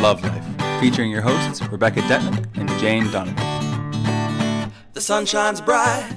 Love Life, featuring your hosts Rebecca Detman and Jane Donovan. The sun shines bright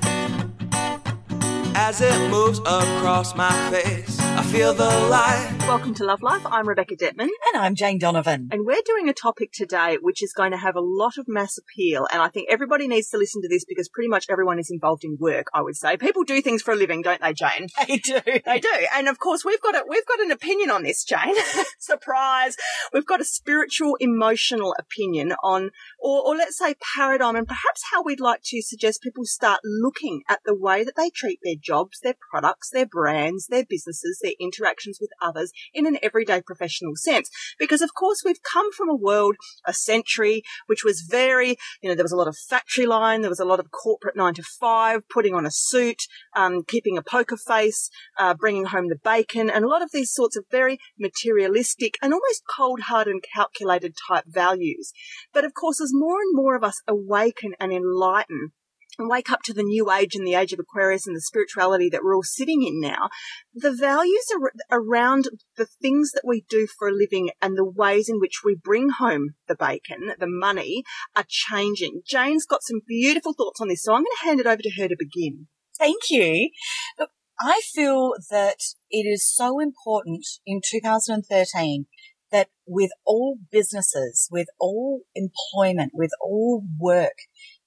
as it moves across my face. I feel the light. Welcome to Love Life. I'm Rebecca Detman. And I'm Jane Donovan. And we're doing a topic today which is going to have a lot of mass appeal. And I think everybody needs to listen to this because pretty much everyone is involved in work, I would say. People do things for a living, don't they, Jane? They do. They do. And of course, we've got a, we've got an opinion on this, Jane. Surprise. We've got a spiritual, emotional opinion on, or, or let's say paradigm and perhaps how we'd like to suggest people start looking at the way that they treat their jobs, their products, their brands, their businesses, their interactions with others in an everyday professional sense. Because of course we've come from a world, a century, which was very, you know, there was a lot of factory line, there was a lot of corporate nine to five, putting on a suit, um, keeping a poker face, uh, bringing home the bacon, and a lot of these sorts of very materialistic and almost cold-hearted calculated type values. But of course, as more and more of us awaken and enlighten, and wake up to the new age and the age of Aquarius and the spirituality that we're all sitting in now, the values ar- around the things that we do for a living and the ways in which we bring home the bacon, the money, are changing. Jane's got some beautiful thoughts on this, so I'm going to hand it over to her to begin. Thank you. Look, I feel that it is so important in 2013 that with all businesses, with all employment, with all work,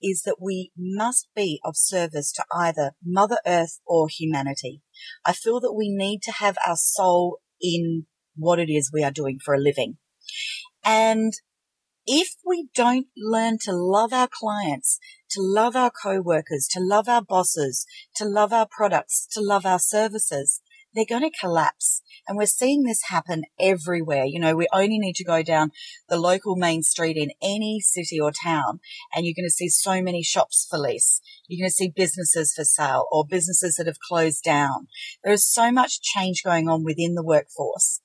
is that we must be of service to either Mother Earth or humanity. I feel that we need to have our soul in what it is we are doing for a living. And if we don't learn to love our clients, to love our co-workers, to love our bosses, to love our products, to love our services, they're going to collapse. And we're seeing this happen everywhere. You know, we only need to go down the local main street in any city or town and you're going to see so many shops for lease. You're going to see businesses for sale or businesses that have closed down. There is so much change going on within the workforce.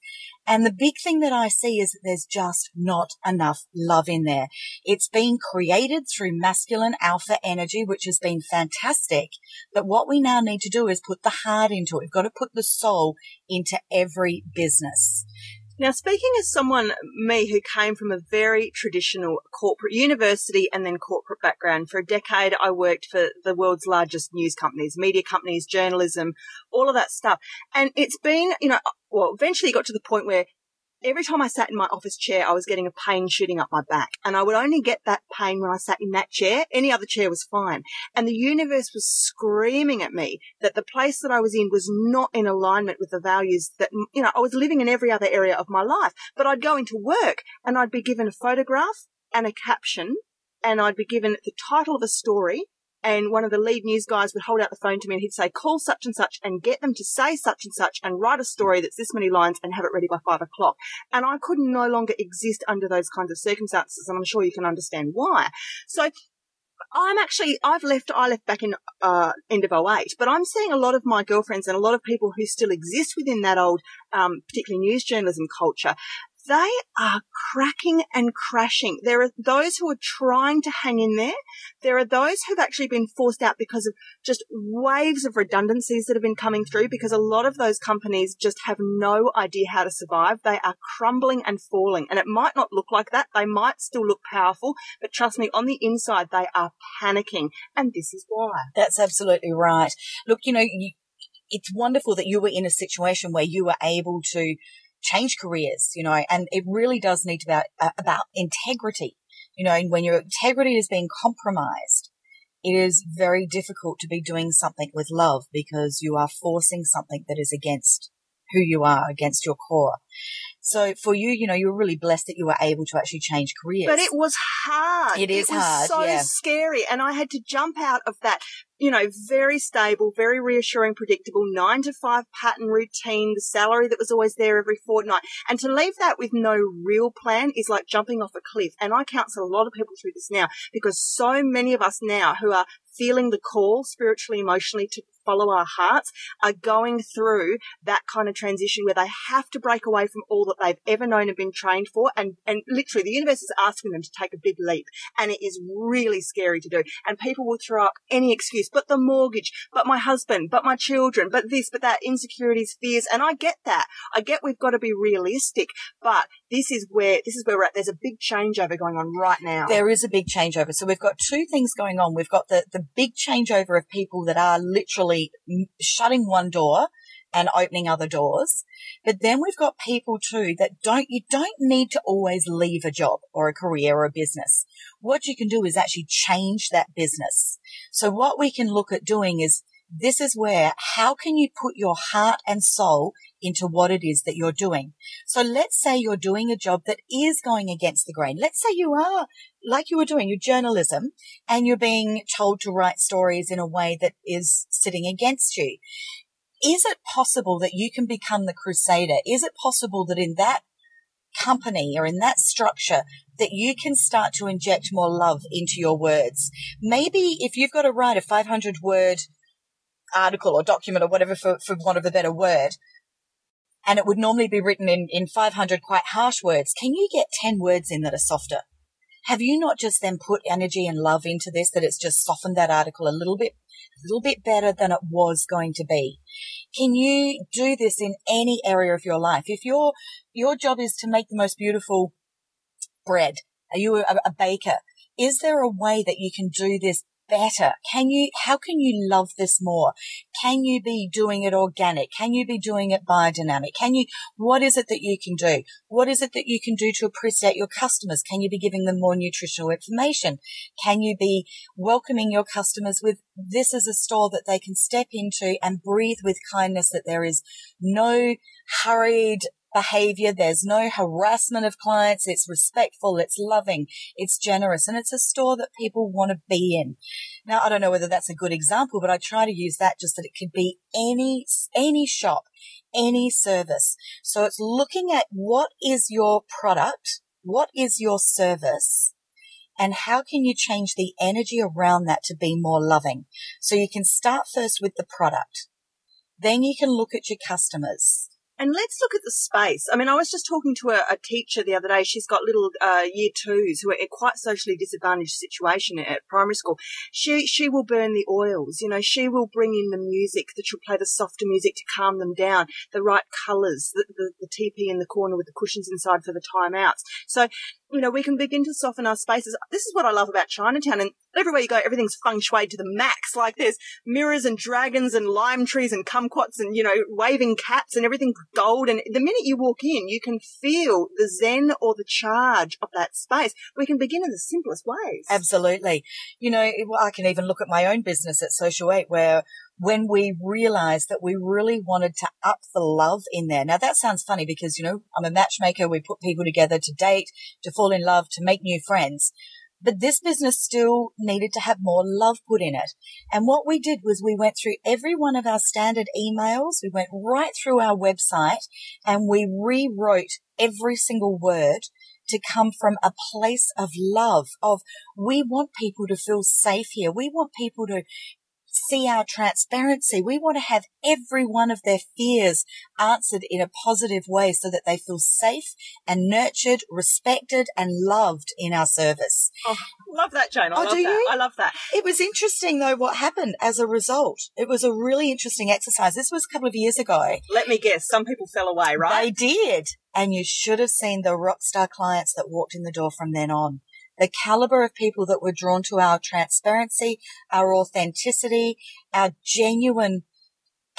And the big thing that I see is that there's just not enough love in there. It's been created through masculine alpha energy, which has been fantastic. But what we now need to do is put the heart into it. We've got to put the soul into every business. Now, speaking as someone, me, who came from a very traditional corporate university and then corporate background, for a decade I worked for the world's largest news companies, media companies, journalism, all of that stuff. And it's been, you know, well, eventually got to the point where every time I sat in my office chair, I was getting a pain shooting up my back. And I would only get that pain when I sat in that chair. Any other chair was fine. And the universe was screaming at me that the place that I was in was not in alignment with the values that, you know, I was living in every other area of my life. But I'd go into work and I'd be given a photograph and a caption and I'd be given the title of a story and one of the lead news guys would hold out the phone to me and he'd say, call such and such and get them to say such and such and write a story that's this many lines and have it ready by five o'clock. And I could no longer exist under those kinds of circumstances. And I'm sure you can understand why. So I'm actually, I've left, I left back in, uh, end of 08, but I'm seeing a lot of my girlfriends and a lot of people who still exist within that old, um, particularly news journalism culture they are cracking and crashing. There are those who are trying to hang in there. There are those who've actually been forced out because of just waves of redundancies that have been coming through because a lot of those companies just have no idea how to survive. They are crumbling and falling and it might not look like that. They might still look powerful, but trust me, on the inside, they are panicking. And this is why. That's absolutely right. Look, you know, you, it's wonderful that you were in a situation where you were able to change careers, you know, and it really does need to be about, uh, about integrity, you know, and when your integrity is being compromised, it is very difficult to be doing something with love because you are forcing something that is against who you are, against your core. So for you, you know, you were really blessed that you were able to actually change careers. But it was hard. It is it was hard, so yeah. scary. And I had to jump out of that, you know, very stable, very reassuring, predictable nine to five pattern routine, the salary that was always there every fortnight. And to leave that with no real plan is like jumping off a cliff. And I counsel a lot of people through this now because so many of us now who are feeling the call spiritually, emotionally to follow our hearts are going through that kind of transition where they have to break away from all that they've ever known and been trained for. And, and literally the universe is asking them to take a big leap. And it is really scary to do. And people will throw up any excuse, but the mortgage, but my husband, but my children, but this, but that, insecurities, fears. And I get that. I get we've got to be realistic, but this is where, this is where we're at. There's a big changeover going on right now. There is a big changeover. So we've got two things going on. We've got the, the big changeover of people that are literally shutting one door and opening other doors. But then we've got people too that don't, you don't need to always leave a job or a career or a business. What you can do is actually change that business. So what we can look at doing is this is where how can you put your heart and soul into what it is that you're doing. So let's say you're doing a job that is going against the grain. Let's say you are, like you were doing your journalism and you're being told to write stories in a way that is sitting against you. Is it possible that you can become the crusader? Is it possible that in that company or in that structure that you can start to inject more love into your words? Maybe if you've got to write a 500 word article or document or whatever for, for want of a better word, and it would normally be written in, in 500 quite harsh words. Can you get 10 words in that are softer? Have you not just then put energy and love into this that it's just softened that article a little bit, a little bit better than it was going to be? Can you do this in any area of your life? If your, your job is to make the most beautiful bread, are you a, a baker? Is there a way that you can do this better? Can you, how can you love this more? Can you be doing it organic? Can you be doing it biodynamic? Can you, what is it that you can do? What is it that you can do to appreciate your customers? Can you be giving them more nutritional information? Can you be welcoming your customers with this is a store that they can step into and breathe with kindness that there is no hurried behavior. There's no harassment of clients. It's respectful. It's loving. It's generous. And it's a store that people want to be in. Now, I don't know whether that's a good example, but I try to use that just that it could be any, any shop, any service. So it's looking at what is your product? What is your service? And how can you change the energy around that to be more loving? So you can start first with the product. Then you can look at your customers. And let's look at the space. I mean, I was just talking to a, a teacher the other day. She's got little uh, year twos who are in quite socially disadvantaged situation at primary school. She she will burn the oils. You know, she will bring in the music that she'll play the softer music to calm them down. The right colours, the, the, the teepee in the corner with the cushions inside for the timeouts. So you know, we can begin to soften our spaces. This is what I love about Chinatown. And everywhere you go, everything's feng shui to the max. Like there's mirrors and dragons and lime trees and kumquats and, you know, waving cats and everything gold. And the minute you walk in, you can feel the zen or the charge of that space. We can begin in the simplest ways. Absolutely. You know, I can even look at my own business at Social 8 where when we realized that we really wanted to up the love in there. Now that sounds funny because, you know, I'm a matchmaker. We put people together to date, to fall in love, to make new friends. But this business still needed to have more love put in it. And what we did was we went through every one of our standard emails. We went right through our website and we rewrote every single word to come from a place of love, of we want people to feel safe here. We want people to see our transparency. We want to have every one of their fears answered in a positive way so that they feel safe and nurtured, respected and loved in our service. Oh, love that, Jane. I oh, love do that. You? I love that. It was interesting though what happened as a result. It was a really interesting exercise. This was a couple of years ago. Let me guess. Some people fell away, right? They did. And you should have seen the rock star clients that walked in the door from then on the caliber of people that were drawn to our transparency, our authenticity, our genuine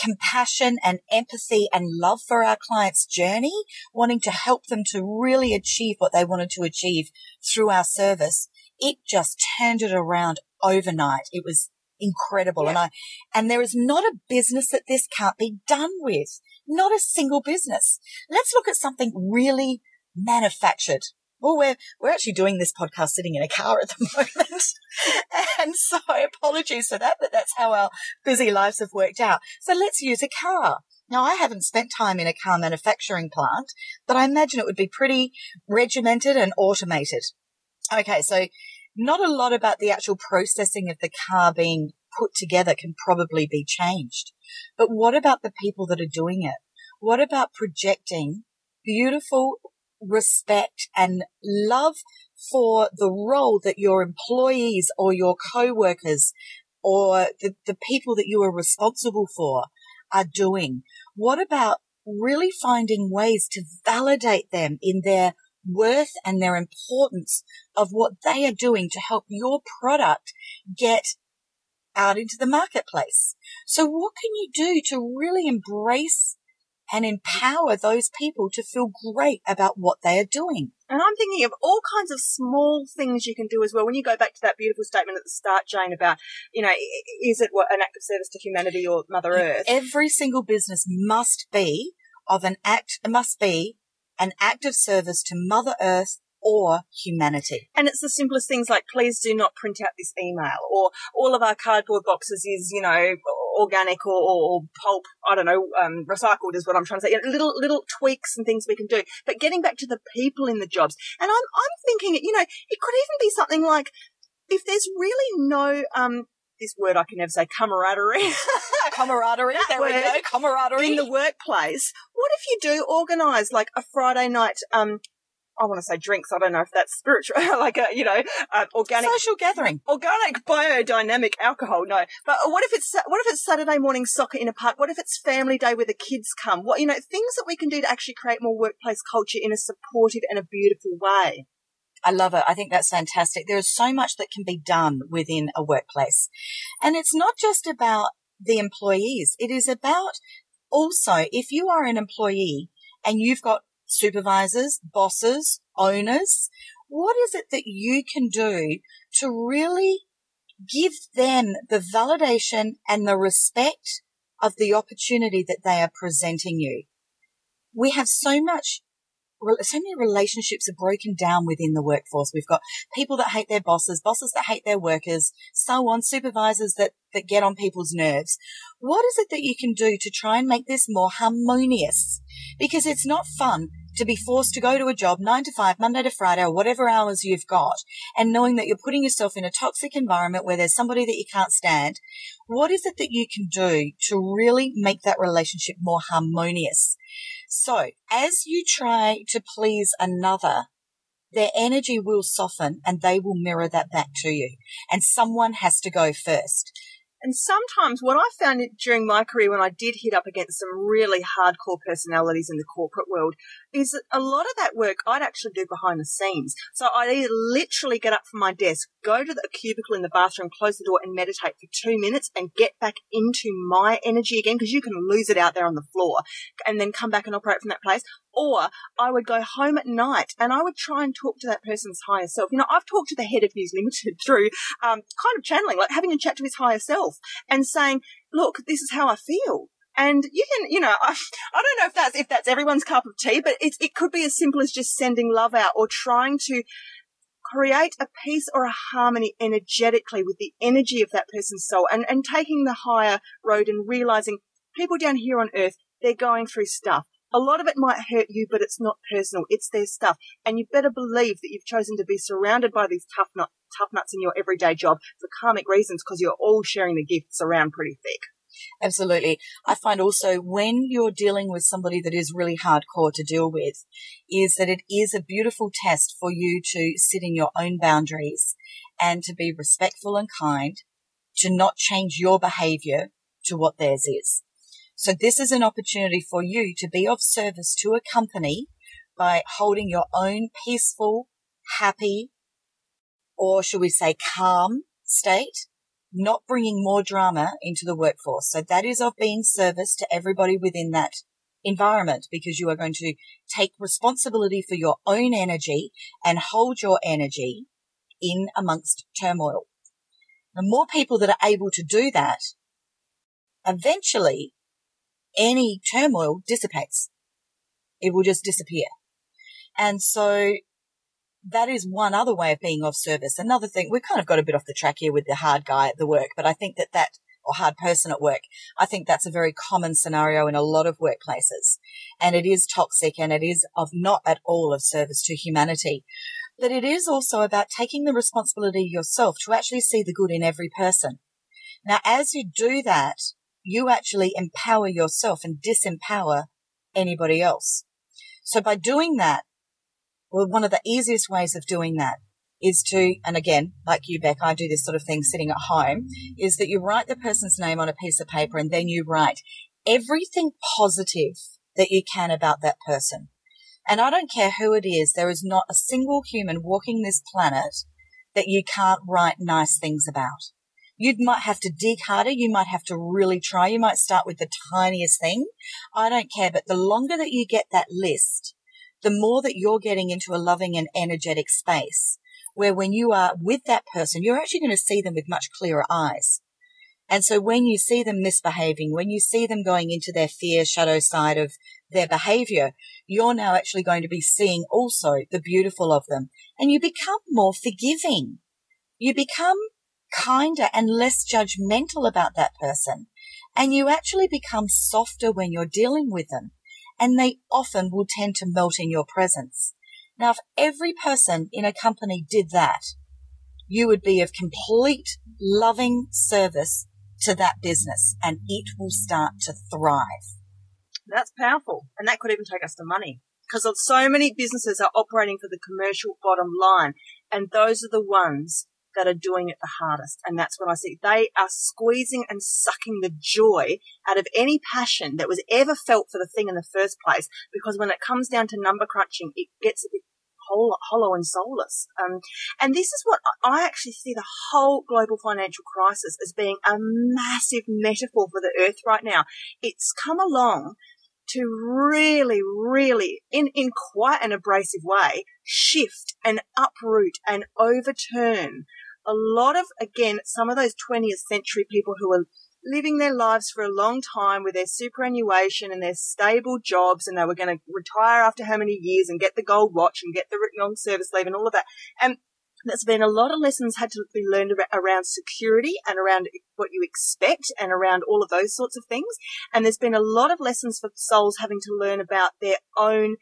compassion and empathy and love for our clients' journey, wanting to help them to really achieve what they wanted to achieve through our service. It just turned it around overnight. It was incredible. Yeah. And I, and there is not a business that this can't be done with. Not a single business. Let's look at something really manufactured. Well, we're, we're actually doing this podcast sitting in a car at the moment. and so apologies for that, but that's how our busy lives have worked out. So let's use a car. Now, I haven't spent time in a car manufacturing plant, but I imagine it would be pretty regimented and automated. Okay, so not a lot about the actual processing of the car being put together can probably be changed. But what about the people that are doing it? What about projecting beautiful respect and love for the role that your employees or your co-workers or the, the people that you are responsible for are doing? What about really finding ways to validate them in their worth and their importance of what they are doing to help your product get out into the marketplace. So what can you do to really embrace and empower those people to feel great about what they are doing? And I'm thinking of all kinds of small things you can do as well. When you go back to that beautiful statement at the start, Jane, about, you know, is it an act of service to humanity or Mother Earth? Every single business must be of an act, must be an act of service to Mother Earth or humanity. And it's the simplest things like, please do not print out this email or all of our cardboard boxes is, you know, organic or, or pulp, I don't know, um, recycled is what I'm trying to say. Little, little tweaks and things we can do. But getting back to the people in the jobs. And I'm, I'm thinking, you know, it could even be something like, if there's really no, um, this word I can never say, camaraderie. camaraderie. there we go. Camaraderie. In the workplace. What if you do organise like a Friday night, um, I want to say drinks. I don't know if that's spiritual, like a, you know, uh, organic social gathering, organic biodynamic alcohol. No, but what if it's what if it's Saturday morning soccer in a park? What if it's family day where the kids come? What you know, things that we can do to actually create more workplace culture in a supportive and a beautiful way. I love it. I think that's fantastic. There is so much that can be done within a workplace, and it's not just about the employees. It is about also if you are an employee and you've got supervisors, bosses, owners? What is it that you can do to really give them the validation and the respect of the opportunity that they are presenting you? We have so much so many relationships are broken down within the workforce. We've got people that hate their bosses, bosses that hate their workers, so on, supervisors that, that get on people's nerves. What is it that you can do to try and make this more harmonious? Because it's not fun to be forced to go to a job nine to five, Monday to Friday, or whatever hours you've got, and knowing that you're putting yourself in a toxic environment where there's somebody that you can't stand, what is it that you can do to really make that relationship more harmonious? So as you try to please another, their energy will soften and they will mirror that back to you. And someone has to go first. And sometimes what I found during my career when I did hit up against some really hardcore personalities in the corporate world is a lot of that work I'd actually do behind the scenes. So I'd either literally get up from my desk, go to the cubicle in the bathroom, close the door and meditate for two minutes and get back into my energy again because you can lose it out there on the floor and then come back and operate from that place. Or I would go home at night and I would try and talk to that person's higher self. You know, I've talked to the head of News Limited through um, kind of channeling, like having a chat to his higher self and saying, look, this is how I feel. And you can, you know, I, I don't know if that's, if that's everyone's cup of tea, but it, it could be as simple as just sending love out or trying to create a peace or a harmony energetically with the energy of that person's soul and, and taking the higher road and realizing people down here on earth, they're going through stuff. A lot of it might hurt you, but it's not personal. It's their stuff. And you better believe that you've chosen to be surrounded by these tough, nut, tough nuts in your everyday job for karmic reasons because you're all sharing the gifts around pretty thick. Absolutely. I find also when you're dealing with somebody that is really hardcore to deal with, is that it is a beautiful test for you to sit in your own boundaries and to be respectful and kind, to not change your behavior to what theirs is. So this is an opportunity for you to be of service to a company by holding your own peaceful, happy, or should we say calm state not bringing more drama into the workforce. So that is of being service to everybody within that environment because you are going to take responsibility for your own energy and hold your energy in amongst turmoil. The more people that are able to do that, eventually any turmoil dissipates. It will just disappear. And so that is one other way of being of service. Another thing, we've kind of got a bit off the track here with the hard guy at the work, but I think that that, or hard person at work, I think that's a very common scenario in a lot of workplaces. And it is toxic and it is of not at all of service to humanity. but it is also about taking the responsibility yourself to actually see the good in every person. Now, as you do that, you actually empower yourself and disempower anybody else. So by doing that, well, one of the easiest ways of doing that is to, and again, like you, Beck, I do this sort of thing sitting at home, is that you write the person's name on a piece of paper and then you write everything positive that you can about that person. And I don't care who it is, there is not a single human walking this planet that you can't write nice things about. You might have to dig harder. You might have to really try. You might start with the tiniest thing. I don't care. But the longer that you get that list, the more that you're getting into a loving and energetic space where when you are with that person, you're actually going to see them with much clearer eyes. And so when you see them misbehaving, when you see them going into their fear shadow side of their behavior, you're now actually going to be seeing also the beautiful of them and you become more forgiving. You become kinder and less judgmental about that person. And you actually become softer when you're dealing with them. And they often will tend to melt in your presence. Now, if every person in a company did that, you would be of complete loving service to that business and it will start to thrive. That's powerful. And that could even take us to money because so many businesses are operating for the commercial bottom line. And those are the ones that are doing it the hardest. And that's what I see. They are squeezing and sucking the joy out of any passion that was ever felt for the thing in the first place. Because when it comes down to number crunching, it gets a bit hollow and soulless. Um, and this is what I actually see the whole global financial crisis as being a massive metaphor for the earth right now. It's come along to really, really, in, in quite an abrasive way, shift and uproot and overturn a lot of, again, some of those 20th century people who are living their lives for a long time with their superannuation and their stable jobs and they were going to retire after how many years and get the gold watch and get the long service leave and all of that. And there's been a lot of lessons had to be learned around security and around what you expect and around all of those sorts of things. And there's been a lot of lessons for souls having to learn about their own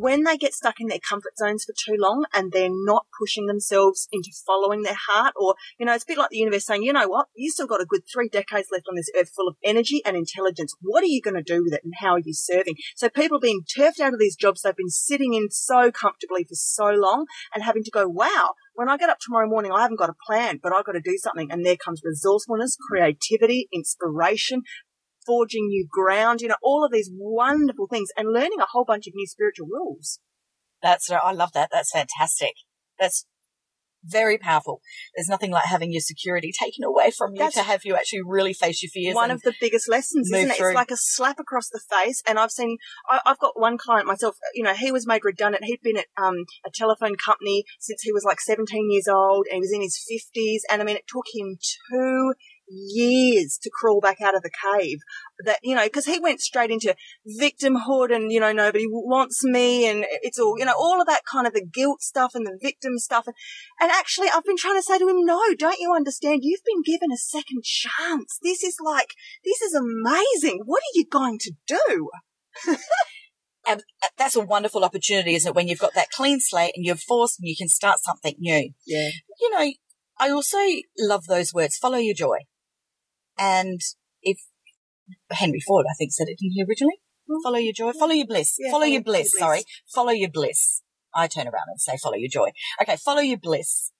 when they get stuck in their comfort zones for too long and they're not pushing themselves into following their heart, or, you know, it's a bit like the universe saying, you know what, you still got a good three decades left on this earth full of energy and intelligence. What are you going to do with it and how are you serving? So people are being turfed out of these jobs they've been sitting in so comfortably for so long and having to go, wow, when I get up tomorrow morning, I haven't got a plan, but I've got to do something. And there comes resourcefulness, creativity, inspiration, forging new ground, you know, all of these wonderful things and learning a whole bunch of new spiritual rules. That's, I love that. That's fantastic. That's very powerful. There's nothing like having your security taken away from you That's to have you actually really face your fears. One of the biggest lessons, isn't it? Through. It's like a slap across the face. And I've seen, I, have got one client myself, you know, he was made redundant. He'd been at um, a telephone company since he was like 17 years old and he was in his 50s. And I mean, it took him two years to crawl back out of the cave. That, you know, because he went straight into victimhood and, you know, nobody wants me and it's all, you know, all of that kind of the guilt stuff and the victim stuff. And, and actually, I've been trying to say to him, no, don't you understand? You've been given a second chance. This is like, this is amazing. What are you going to do? and uh, that's a wonderful opportunity, isn't it? When you've got that clean slate and you're forced and you can start something new. Yeah. You know, I also love those words, follow your joy. And if Henry Ford, I think, said it didn't he originally? Mm-hmm. Follow your joy, follow your bliss, yeah, follow, follow, your bliss, bliss. Sorry, follow your bliss. I turn around and say, follow your joy. Okay, follow your bliss.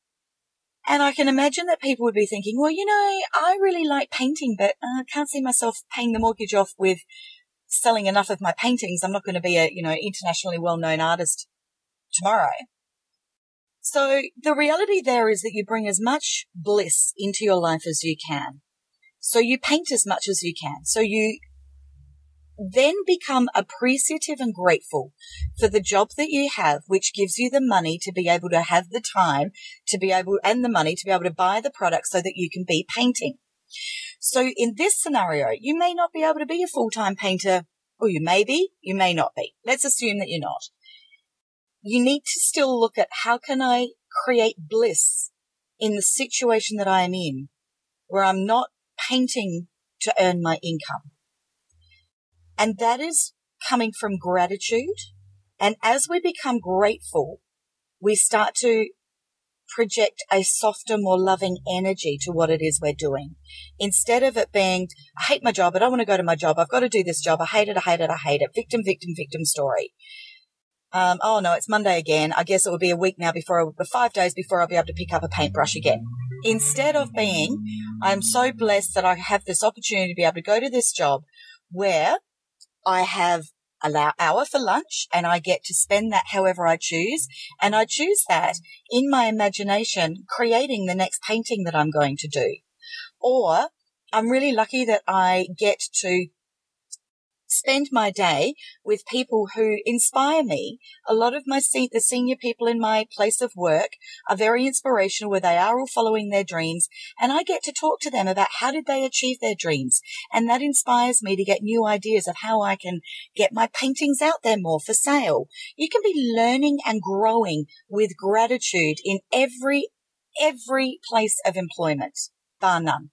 And I can imagine that people would be thinking, well, you know, I really like painting, but I can't see myself paying the mortgage off with selling enough of my paintings. I'm not going to be a, you know, internationally well-known artist tomorrow. So the reality there is that you bring as much bliss into your life as you can. So you paint as much as you can. So you then become appreciative and grateful for the job that you have, which gives you the money to be able to have the time to be able and the money to be able to buy the product so that you can be painting. So in this scenario, you may not be able to be a full-time painter or you may be, you may not be. Let's assume that you're not. You need to still look at how can I create bliss in the situation that I am in where I'm not painting to earn my income. And that is coming from gratitude. And as we become grateful, we start to project a softer, more loving energy to what it is we're doing. Instead of it being, I hate my job. I don't want to go to my job. I've got to do this job. I hate it. I hate it. I hate it. Victim, victim, victim story. Um, oh no, it's Monday again. I guess it will be a week now before, I, five days before I'll be able to pick up a paintbrush again. Instead of being, I'm so blessed that I have this opportunity to be able to go to this job where I have allow hour for lunch and I get to spend that however I choose. And I choose that in my imagination, creating the next painting that I'm going to do. Or I'm really lucky that I get to spend my day with people who inspire me. A lot of my se- the senior people in my place of work are very inspirational where they are all following their dreams and I get to talk to them about how did they achieve their dreams. And that inspires me to get new ideas of how I can get my paintings out there more for sale. You can be learning and growing with gratitude in every, every place of employment, bar none.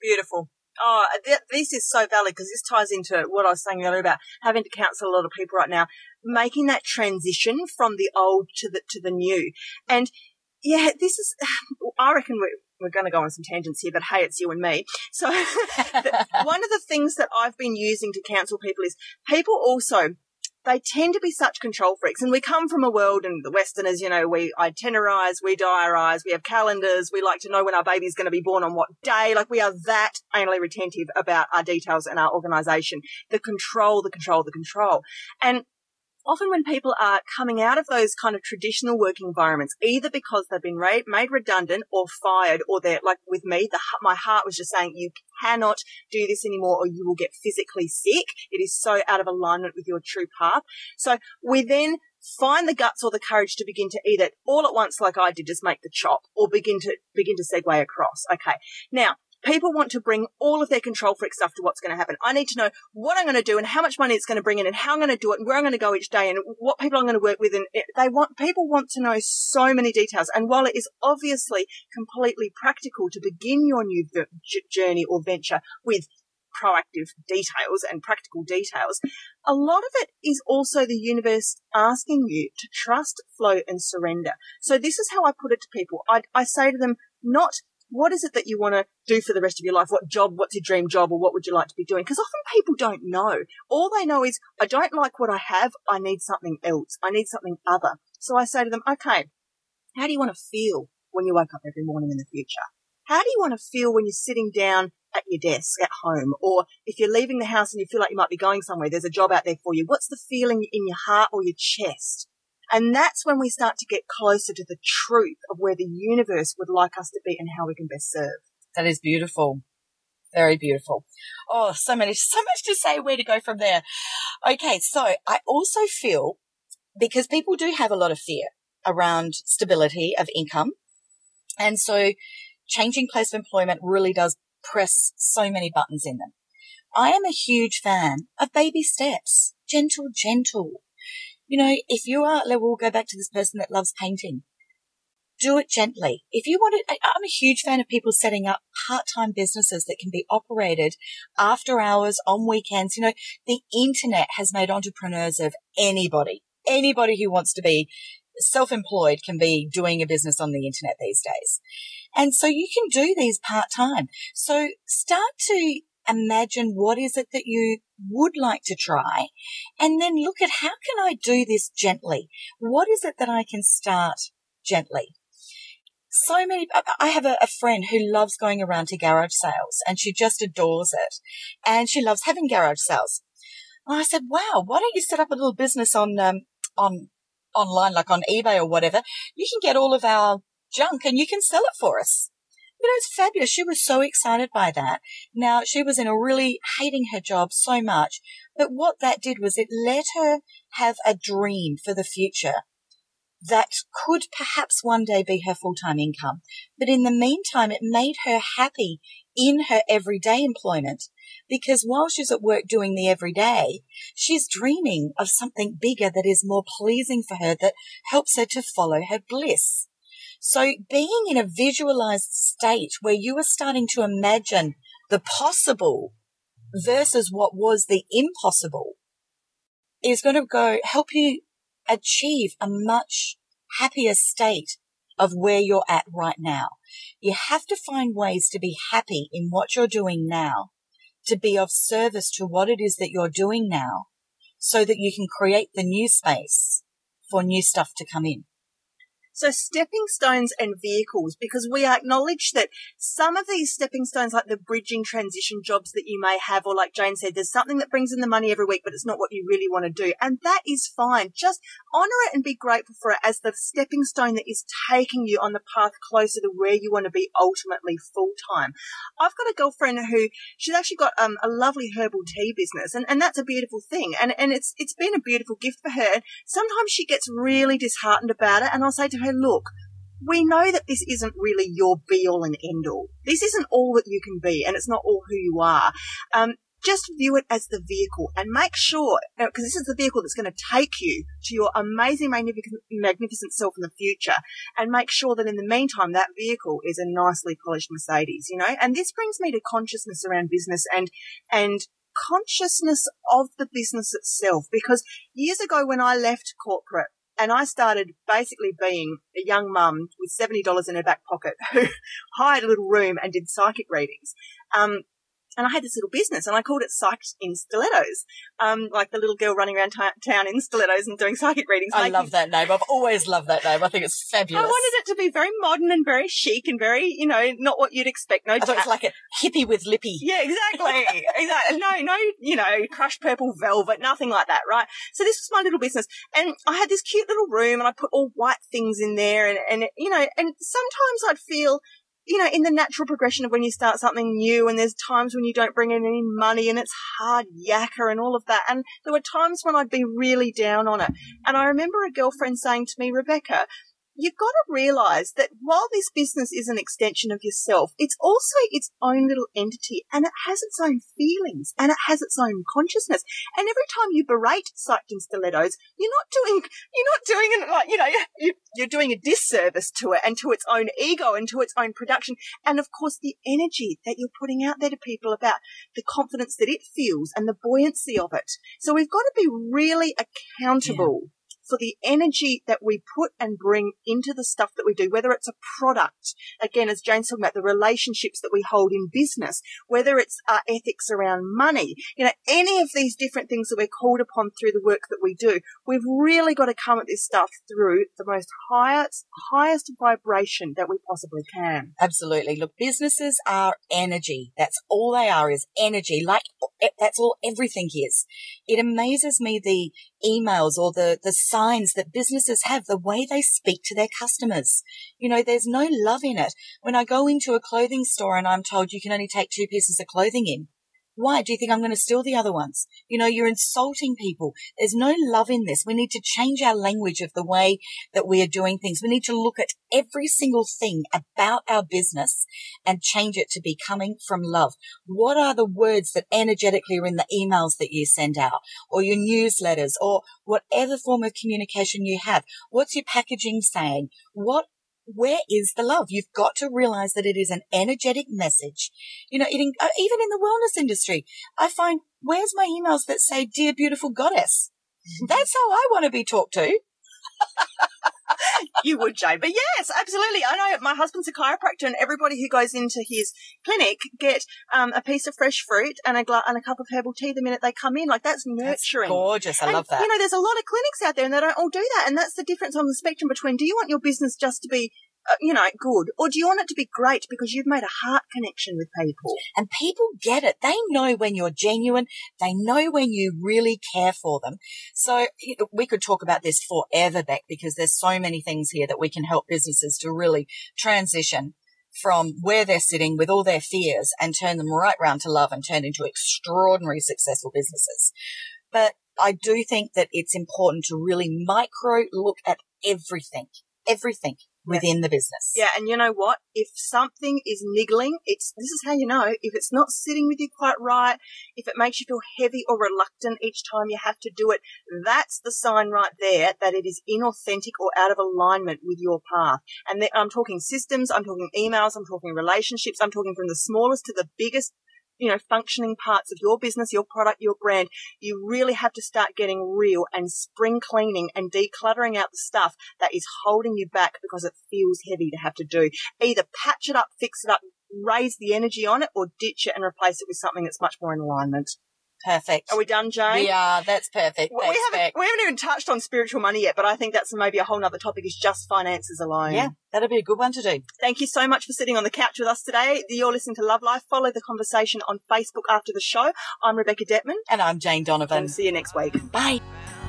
Beautiful. Oh, th- this is so valid because this ties into what I was saying earlier about having to counsel a lot of people right now, making that transition from the old to the to the new. And yeah, this is. I reckon we're we're going to go on some tangents here, but hey, it's you and me. So one of the things that I've been using to counsel people is people also they tend to be such control freaks. And we come from a world, and the Westerners, you know, we itinerize, we diarize, we have calendars, we like to know when our baby's going to be born on what day. Like we are that anally retentive about our details and our organization. The control, the control, the control. And often when people are coming out of those kind of traditional work environments, either because they've been made redundant or fired, or they're like with me, the, my heart was just saying, you cannot do this anymore or you will get physically sick. It is so out of alignment with your true path. So we then find the guts or the courage to begin to eat it all at once, like I did, just make the chop or begin to begin to segue across. Okay. Now, People want to bring all of their control freak stuff to what's going to happen. I need to know what I'm going to do and how much money it's going to bring in and how I'm going to do it and where I'm going to go each day and what people I'm going to work with. And they want, people want to know so many details. And while it is obviously completely practical to begin your new journey or venture with proactive details and practical details. A lot of it is also the universe asking you to trust, flow, and surrender. So this is how I put it to people. I, I say to them, not what is it that you want to do for the rest of your life? What job? What's your dream job? Or what would you like to be doing? Because often people don't know. All they know is, I don't like what I have. I need something else. I need something other. So I say to them, okay, how do you want to feel when you wake up every morning in the future? How do you want to feel when you're sitting down at your desk at home? Or if you're leaving the house and you feel like you might be going somewhere, there's a job out there for you. What's the feeling in your heart or your chest? And that's when we start to get closer to the truth of where the universe would like us to be and how we can best serve. That is beautiful. Very beautiful. Oh, so many, so much to say where to go from there. Okay. So I also feel because people do have a lot of fear around stability of income. And so changing place of employment really does press so many buttons in them. I am a huge fan of baby steps. Gentle, gentle you know, if you are, we'll go back to this person that loves painting. Do it gently. If you want it, I'm a huge fan of people setting up part-time businesses that can be operated after hours on weekends. You know, the internet has made entrepreneurs of anybody. Anybody who wants to be self-employed can be doing a business on the internet these days. And so you can do these part-time. So start to imagine what is it that you would like to try and then look at how can I do this gently? What is it that I can start gently? So many, I have a, a friend who loves going around to garage sales and she just adores it and she loves having garage sales. And I said, wow, why don't you set up a little business on, um, on online, like on eBay or whatever? You can get all of our junk and you can sell it for us you know, it's fabulous. She was so excited by that. Now, she was in a really hating her job so much, but what that did was it let her have a dream for the future that could perhaps one day be her full-time income. But in the meantime, it made her happy in her everyday employment because while she's at work doing the everyday, she's dreaming of something bigger that is more pleasing for her that helps her to follow her bliss. So being in a visualized state where you are starting to imagine the possible versus what was the impossible is going to go help you achieve a much happier state of where you're at right now. You have to find ways to be happy in what you're doing now, to be of service to what it is that you're doing now, so that you can create the new space for new stuff to come in. So stepping stones and vehicles, because we acknowledge that some of these stepping stones, like the bridging transition jobs that you may have, or like Jane said, there's something that brings in the money every week, but it's not what you really want to do. And that is fine. Just honor it and be grateful for it as the stepping stone that is taking you on the path closer to where you want to be ultimately full time. I've got a girlfriend who she's actually got um, a lovely herbal tea business and, and that's a beautiful thing. And, and it's, it's been a beautiful gift for her. Sometimes she gets really disheartened about it. And I'll say to her, look, we know that this isn't really your be all and end all. This isn't all that you can be, and it's not all who you are. Um, just view it as the vehicle and make sure, because this is the vehicle that's going to take you to your amazing, magnificent, magnificent self in the future, and make sure that in the meantime, that vehicle is a nicely polished Mercedes, you know? And this brings me to consciousness around business and, and consciousness of the business itself, because years ago when I left corporate, and I started basically being a young mum with $70 in her back pocket who hired a little room and did psychic readings. Um, and I had this little business and I called it Psyched in Stilettos. Um, like the little girl running around t- town in stilettos and doing psychic readings. I love that name. I've always loved that name. I think it's fabulous. I wanted it to be very modern and very chic and very, you know, not what you'd expect. No, I thought it's like a hippie with lippy. Yeah, exactly. exactly. No, no, you know, crushed purple velvet, nothing like that, right? So this was my little business. And I had this cute little room and I put all white things in there and, and, you know, and sometimes I'd feel you know, in the natural progression of when you start something new and there's times when you don't bring in any money and it's hard yakka and all of that. And there were times when I'd be really down on it. And I remember a girlfriend saying to me, Rebecca, you've got to realize that while this business is an extension of yourself, it's also its own little entity and it has its own feelings and it has its own consciousness. And every time you berate Psyched in Stilettos, you're not doing, you're not doing it like, you know, you're doing a disservice to it and to its own ego and to its own production. And of course, the energy that you're putting out there to people about the confidence that it feels and the buoyancy of it. So we've got to be really accountable. Yeah for the energy that we put and bring into the stuff that we do, whether it's a product, again, as Jane's talking about, the relationships that we hold in business, whether it's our ethics around money, you know, any of these different things that we're called upon through the work that we do, we've really got to come at this stuff through the most highest, highest vibration that we possibly can. Absolutely. Look, businesses are energy. That's all they are is energy. Like that's all everything is. It amazes me the emails or the, the signs that businesses have, the way they speak to their customers. You know, there's no love in it. When I go into a clothing store and I'm told you can only take two pieces of clothing in, why? Do you think I'm going to steal the other ones? You know, you're insulting people. There's no love in this. We need to change our language of the way that we are doing things. We need to look at every single thing about our business and change it to be coming from love. What are the words that energetically are in the emails that you send out or your newsletters or whatever form of communication you have? What's your packaging saying? What where is the love? You've got to realize that it is an energetic message. You know, it, uh, even in the wellness industry, I find where's my emails that say, dear beautiful goddess? That's how I want to be talked to. you would, Jay. But yes, absolutely. I know my husband's a chiropractor, and everybody who goes into his clinic get um, a piece of fresh fruit and a gla- and a cup of herbal tea the minute they come in. Like that's nurturing. That's gorgeous. I and, love that. You know, there's a lot of clinics out there, and they don't all do that. And that's the difference on the spectrum between do you want your business just to be Uh, you know, good? Or do you want it to be great because you've made a heart connection with people? And people get it. They know when you're genuine. They know when you really care for them. So we could talk about this forever, Beck, because there's so many things here that we can help businesses to really transition from where they're sitting with all their fears and turn them right round to love and turn into extraordinary successful businesses. But I do think that it's important to really micro look at everything, everything within the business. Yeah, and you know what? If something is niggling, it's this is how you know if it's not sitting with you quite right, if it makes you feel heavy or reluctant each time you have to do it, that's the sign right there that it is inauthentic or out of alignment with your path. And I'm talking systems, I'm talking emails, I'm talking relationships, I'm talking from the smallest to the biggest you know, functioning parts of your business, your product, your brand, you really have to start getting real and spring cleaning and decluttering out the stuff that is holding you back because it feels heavy to have to do. Either patch it up, fix it up, raise the energy on it, or ditch it and replace it with something that's much more in alignment. Perfect. Are we done, Jane? We are. That's perfect. Well, Thanks, we haven't we haven't even touched on spiritual money yet, but I think that's maybe a whole nother topic is just finances alone. Yeah, that'll be a good one to do. Thank you so much for sitting on the couch with us today. You're listening to Love Life. Follow the conversation on Facebook after the show. I'm Rebecca Detman. And I'm Jane Donovan. And see you next week. Bye.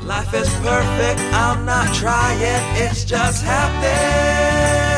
Life is perfect, I'm not trying, it's just happening.